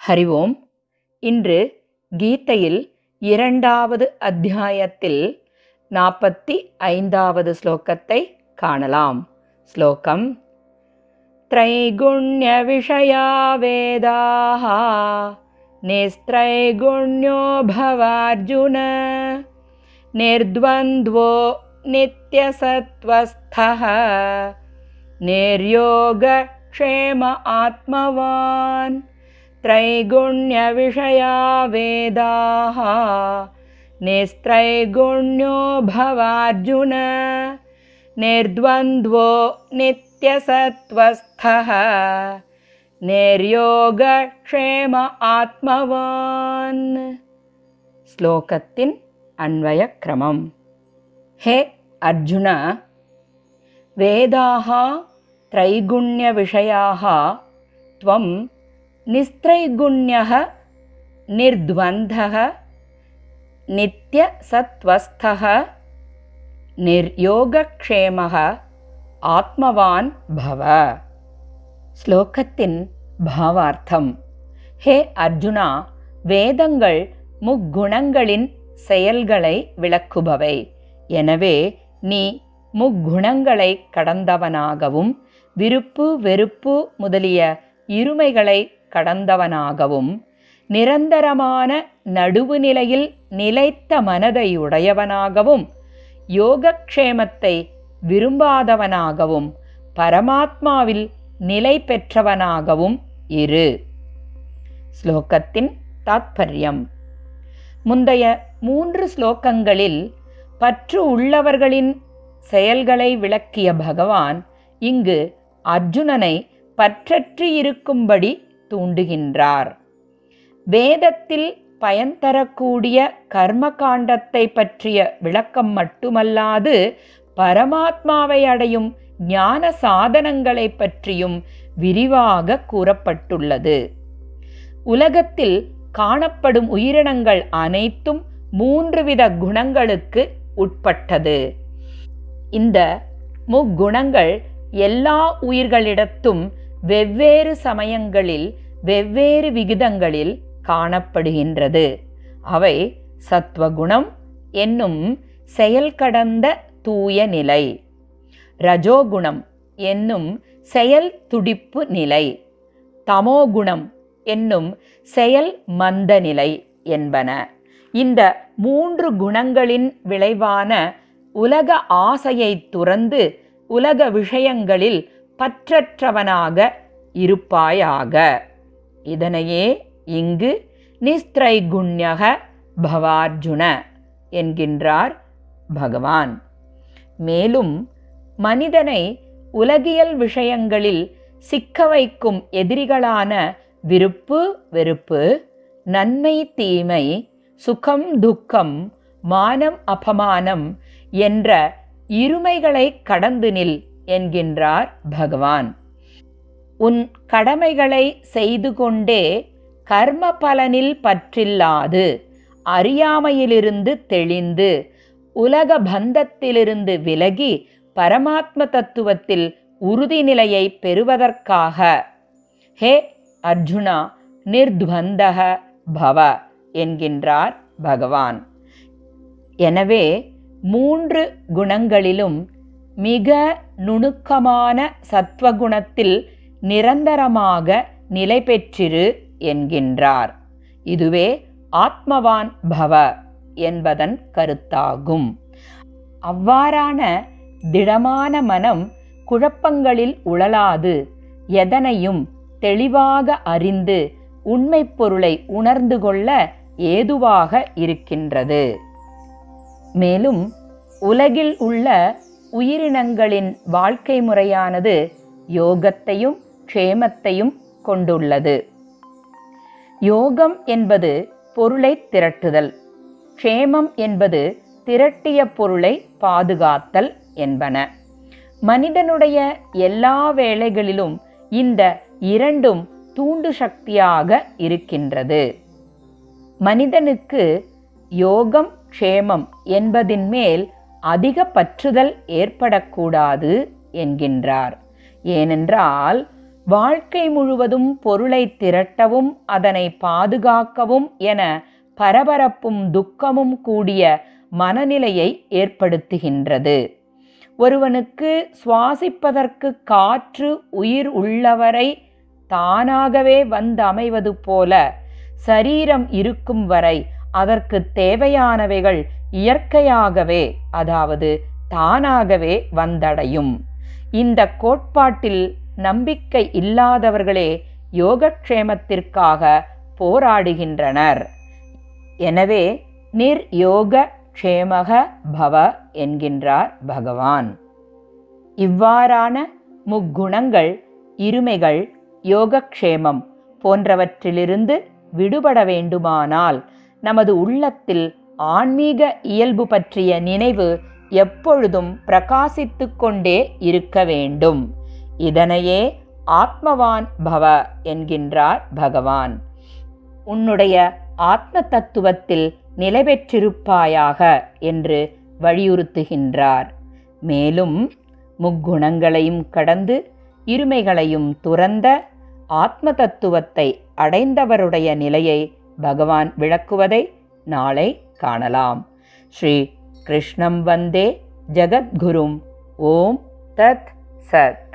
ஹரி ஓம் இன்று கீதையில் இரண்டாவது அத்தியாயத்தில் நாற்பத்தி ஐந்தாவது ஸ்லோகத்தை காணலாம் ஸ்லோகம் त्रैगुण्यविषया वेदाः निस्त्रैगुण्यो भवार्जुन निर्द्वन्द्वो नित्यसत्त्वस्थः निर्योगक्षेम आत्मवान् त्रैगुण्यविषया वेदाः। निस्त्रैगुण्यो भवार्जुन। निर्द्वन्द्वो नित्यसत्त्वस्थः। निर्योगक्षेम आत्मवान्। श्लोकस्य अन्वयक्रमम् हे अर्जुन वेदाः त्रैगुण्यविषयाः त्वं निस्त्रैगुण्यः निर्द्वन्द्वः नित्यसत्त्वस्थः நிர்யோகக்ஷேமக ஆத்மவான் பவ ஸ்லோகத்தின் பாவார்த்தம் ஹே அர்ஜுனா வேதங்கள் முக்குணங்களின் செயல்களை விளக்குபவை எனவே நீ முக்குணங்களை கடந்தவனாகவும் விருப்பு வெறுப்பு முதலிய இருமைகளை கடந்தவனாகவும் நிரந்தரமான நடுவுநிலையில் நிலைத்த மனதை உடையவனாகவும் யோகக்ஷேமத்தை விரும்பாதவனாகவும் பரமாத்மாவில் நிலை பெற்றவனாகவும் இரு. ஸ்லோகத்தின் தாத்பரியம். முந்தைய மூன்று ஸ்லோகங்களில் பற்று உள்ளவர்களின் செயல்களை விளக்கிய பகவான் இங்கு அர்ஜுனனை பற்றற்று இருக்கும்படி தூண்டுகின்றார். வேதத்தில் பயன் தரக்கூடிய கர்மகாண்டத்தை பற்றிய விளக்கம் மட்டுமல்லாது பரமாத்மாவை அடையும் ஞான சாதனங்களை பற்றியும் விரிவாக கூறப்பட்டுள்ளது. உலகத்தில் காணப்படும் உயிரினங்கள் அனைத்தும் மூன்று வித குணங்களுக்கு உட்பட்டது. இந்த முக்குணங்கள் எல்லா உயிர்களிடத்தும் வெவ்வேறு சமயங்களில் வெவ்வேறு விகிதங்களில் காணப்படுகின்றது. அவை சத்வகுணம் என்னும் செயல் கடந்த தூய நிலை. ரஜோகுணம் என்னும் செயல் துடிப்பு நிலை. தமோகுணம் என்னும் செயல் மந்த நிலை என்பன. இந்த மூன்று குணங்களின் விளைவான உலக ஆசையை துறந்து உலக விஷயங்களில் பற்றற்றவனாக இருப்பாயாக. இதனையே இங்கு நிஸ்திரைகுண்யக பவார்ஜுன என்கின்றார் பகவான். மேலும் மனிதனை உலகியல் விஷயங்களில் சிக்க வைக்கும் எதிரிகளான விருப்பு வெறுப்பு நன்மை தீமை சுகம் துக்கம் மானம் அபமானம் என்ற இருமைகளை கடந்து நில் என்கின்றார் பகவான். உன் கடமைகளை செய்து கொண்டே கர்ம பலனில் பற்றில்லாது அறியாமையிலிருந்து தெளிந்து உலக பந்தத்திலிருந்து விலகி பரமாத்ம தத்துவத்தில் உறுதிநிலையை பெறுவதற்காக. ஹே அர்ஜுனா நிர்துவந்தக பவ என்கின்றார் பகவான். எனவே மூன்று குணங்களிலும் மிக நுணுக்கமான சத்வகுணத்தில் நிரந்தரமாக நிலை பெற்றிரு என்கின்றார். இதுவே ஆத்மவான் பவ என்பதன் கருத்தாகும். அவ்வாறான திடமான மனம் குழப்பங்களில் உழலாது எதனையும் தெளிவாக அறிந்து உண்மை பொருளை உணர்ந்து கொள்ள ஏதுவாக இருக்கின்றது. மேலும் உலகில் உள்ள உயிரினங்களின் வாழ்க்கை முறையானது யோகத்தையும் க்ஷேமத்தையும் கொண்டுள்ளது. யோகம் என்பது பொருளை திரட்டுதல். க்ஷேமம் என்பது திரட்டிய பொருளை பாதுகாத்தல் என்பன. மனிதனுடைய எல்லா வேளைகளிலும் இந்த இரண்டும் தூண்டு சக்தியாக இருக்கின்றது. மனிதனுக்கு யோகம் க்ஷேமம் என்பதின் மேல் அதிக பற்றுதல் ஏற்படக்கூடாது என்கின்றார். ஏனென்றால் வாழ்க்கை முழுவதும் பொருளை திரட்டவும் அதனை பாதுகாக்கவும் என பரபரப்பும் துக்கமும் கூடிய மனநிலையை ஏற்படுத்துகின்றது. ஒருவனுக்கு சுவாசிப்பதற்கு காற்று உயிர் உள்ளவரை தானாகவே வந்தமைவது போல சரீரம் இருக்கும் வரை அதற்கு தேவையானவைகள் இயற்கையாகவே அதாவது தானாகவே வந்தடையும். இந்த கோட்பாட்டில் நம்பிக்கை இல்லாதவர்களே யோகக்ஷேமத்திற்காக போராடுகின்றனர். எனவே நிர்யோக க்ஷேமக பவ என்கின்றார் பகவான். இவ்வாறான முக்குணங்கள் இருமைகள் யோகக்ஷேமம் போன்றவற்றிலிருந்து விடுபட வேண்டுமானால் நமது உள்ளத்தில் ஆன்மீக இயல்பு பற்றிய நினைவு எப்பொழுதும் பிரகாசித்து கொண்டே இருக்க வேண்டும். இதனையே ஆத்மவான் பவ என்கின்றார் பகவான். உன்னுடைய ஆத்ம தத்துவத்தில் நிலை பெற்றிருப்பாயாக என்று வலியுறுத்துகின்றார். மேலும் முக்குணங்களையும் கடந்து இருமைகளையும் துறந்த ஆத்ம தத்துவத்தை அடைந்தவருடைய நிலையை பகவான் விளக்குவதை நாளை காணலாம். ஸ்ரீ கிருஷ்ணம் வந்தே ஜகத்குரும். ஓம் தத் சத்.